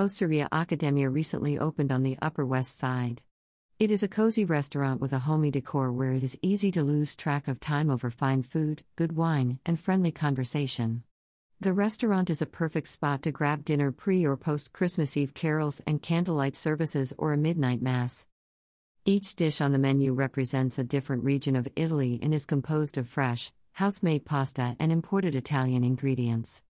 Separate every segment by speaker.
Speaker 1: Osteria Accademia recently opened on the Upper West Side. It is a cozy restaurant with a homey decor where it is easy to lose track of time over fine food, good wine, and friendly conversation. The restaurant is a perfect spot to grab dinner pre or post Christmas Eve carols and candlelight services or a midnight mass. Each dish on the menu represents a different region of Italy and is composed of fresh, house made pasta and imported Italian ingredients.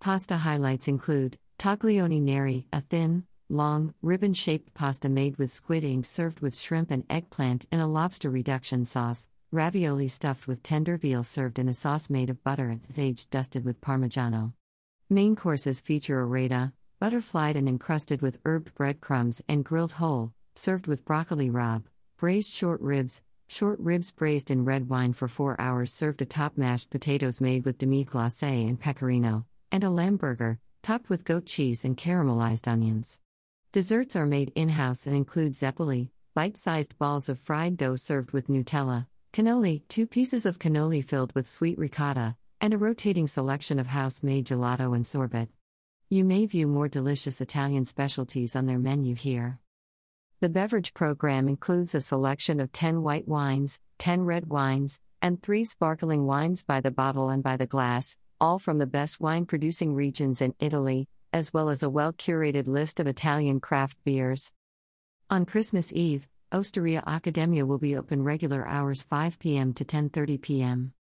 Speaker 1: Pasta highlights include taglioni neri, a thin, long, ribbon shaped pasta made with squid ink served with shrimp and eggplant in a lobster reduction sauce, ravioli stuffed with tender veal served in a sauce made of butter and sage dusted with parmigiano. Main courses feature orata, butterflied and encrusted with herbed breadcrumbs and grilled whole, served with broccoli rabe, braised short ribs, short ribs braised in red wine for 4 hours served atop mashed potatoes made with demi glace and pecorino, and a lamb burger, topped with goat cheese and caramelized onions. Desserts are made in house and include zeppoli, bite sized balls of fried dough served with Nutella, Cannoli, two pieces of cannoli filled with sweet ricotta, and a rotating selection of house made gelato and sorbet. You may view more delicious Italian specialties on their menu here. The beverage program includes a selection of 10 white wines, 10 red wines, and 3 sparkling wines by the bottle and by the glass, all from the best wine producing regions in Italy, as well as a well curated list of Italian craft beers. On Christmas Eve, Osteria Accademia will be open regular hours 5 p.m. to 10:30 p.m.